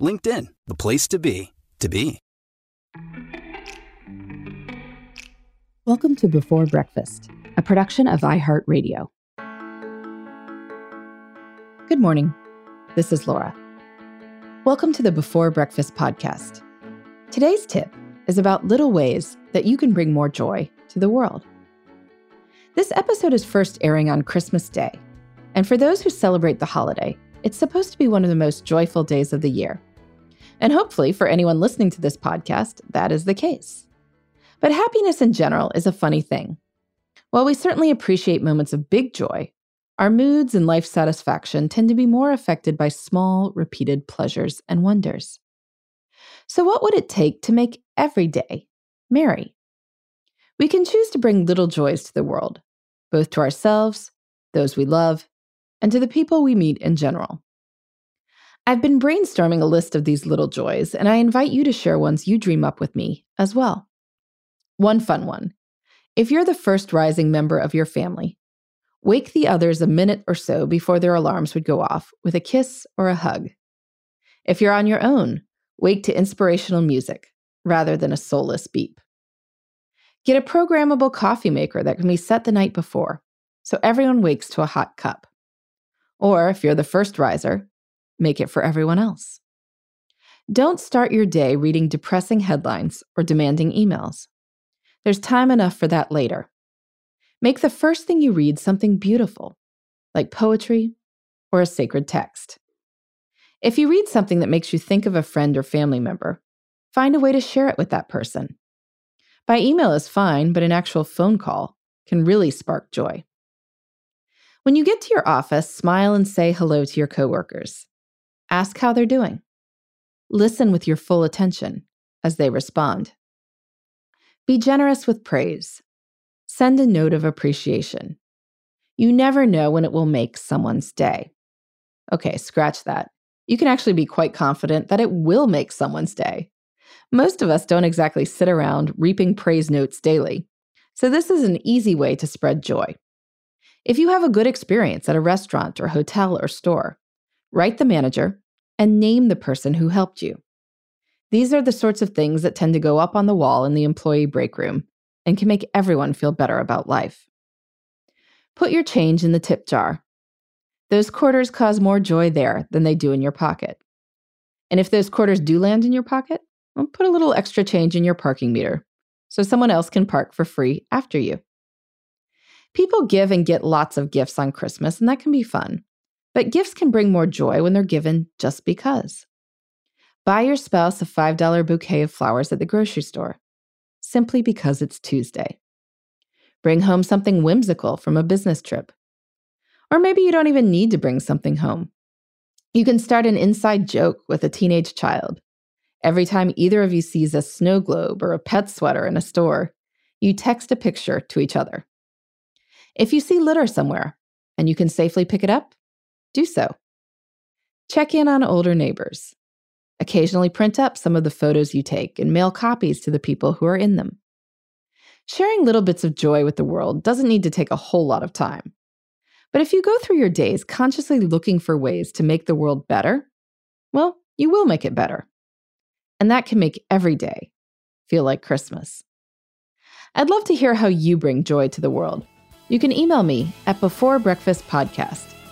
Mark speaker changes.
Speaker 1: LinkedIn, the place to be, to be.
Speaker 2: Welcome to Before Breakfast, a production of iHeartRadio. Good morning. This is Laura. Welcome to the Before Breakfast podcast. Today's tip is about little ways that you can bring more joy to the world. This episode is first airing on Christmas Day, and for those who celebrate the holiday, it's supposed to be one of the most joyful days of the year. And hopefully, for anyone listening to this podcast, that is the case. But happiness in general is a funny thing. While we certainly appreciate moments of big joy, our moods and life satisfaction tend to be more affected by small, repeated pleasures and wonders. So, what would it take to make every day merry? We can choose to bring little joys to the world, both to ourselves, those we love, and to the people we meet in general. I've been brainstorming a list of these little joys, and I invite you to share ones you dream up with me as well. One fun one. If you're the first rising member of your family, wake the others a minute or so before their alarms would go off with a kiss or a hug. If you're on your own, wake to inspirational music rather than a soulless beep. Get a programmable coffee maker that can be set the night before so everyone wakes to a hot cup. Or if you're the first riser, make it for everyone else. Don't start your day reading depressing headlines or demanding emails. There's time enough for that later. Make the first thing you read something beautiful, like poetry or a sacred text. If you read something that makes you think of a friend or family member, find a way to share it with that person. By email is fine, but an actual phone call can really spark joy. When you get to your office, smile and say hello to your coworkers. Ask how they're doing. Listen with your full attention as they respond. Be generous with praise. Send a note of appreciation. You never know when it will make someone's day. Okay, scratch that. You can actually be quite confident that it will make someone's day. Most of us don't exactly sit around reaping praise notes daily, so this is an easy way to spread joy. If you have a good experience at a restaurant or hotel or store, write the manager and name the person who helped you. These are the sorts of things that tend to go up on the wall in the employee break room and can make everyone feel better about life. Put your change in the tip jar. Those quarters cause more joy there than they do in your pocket. And if those quarters do land in your pocket, well, put a little extra change in your parking meter so someone else can park for free after you. People give and get lots of gifts on Christmas, and that can be fun. But gifts can bring more joy when they're given just because. Buy your spouse a $5 bouquet of flowers at the grocery store, simply because it's Tuesday. Bring home something whimsical from a business trip. Or maybe you don't even need to bring something home. You can start an inside joke with a teenage child. Every time either of you sees a snow globe or a pet sweater in a store, you text a picture to each other. If you see litter somewhere and you can safely pick it up, do so. Check in on older neighbors. Occasionally print up some of the photos you take and mail copies to the people who are in them. Sharing little bits of joy with the world doesn't need to take a whole lot of time. But if you go through your days consciously looking for ways to make the world better, well, you will make it better. And that can make every day feel like Christmas. I'd love to hear how you bring joy to the world. You can email me at beforebreakfastpodcast